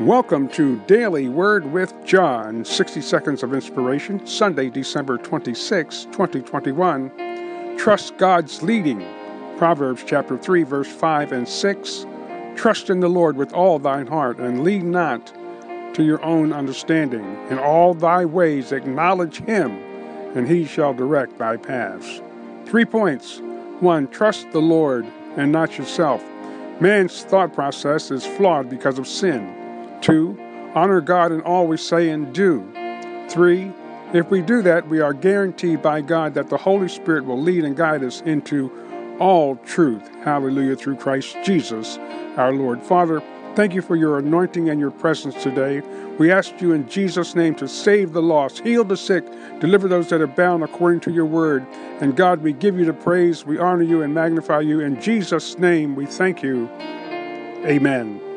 Welcome to Daily Word with John, 60 Seconds of Inspiration, Sunday, December 26, 2021. Trust God's leading. Proverbs chapter 3, verse 5 and 6. Trust in the Lord with all thine heart, and lean not to your own understanding. In all thy ways acknowledge him, and he shall direct thy paths. Three points. One, trust the Lord and not yourself. Man's thought process is flawed because of sin. Two, honor God in all we say and do. Three, if we do that, we are guaranteed by God that the Holy Spirit will lead and guide us into all truth. Hallelujah, through Christ Jesus, our Lord. Father, thank you for your anointing and your presence today. We ask you in Jesus' name to save the lost, heal the sick, deliver those that are bound according to your word. And God, we give you the praise, we honor you and magnify you. In Jesus' name, we thank you. Amen.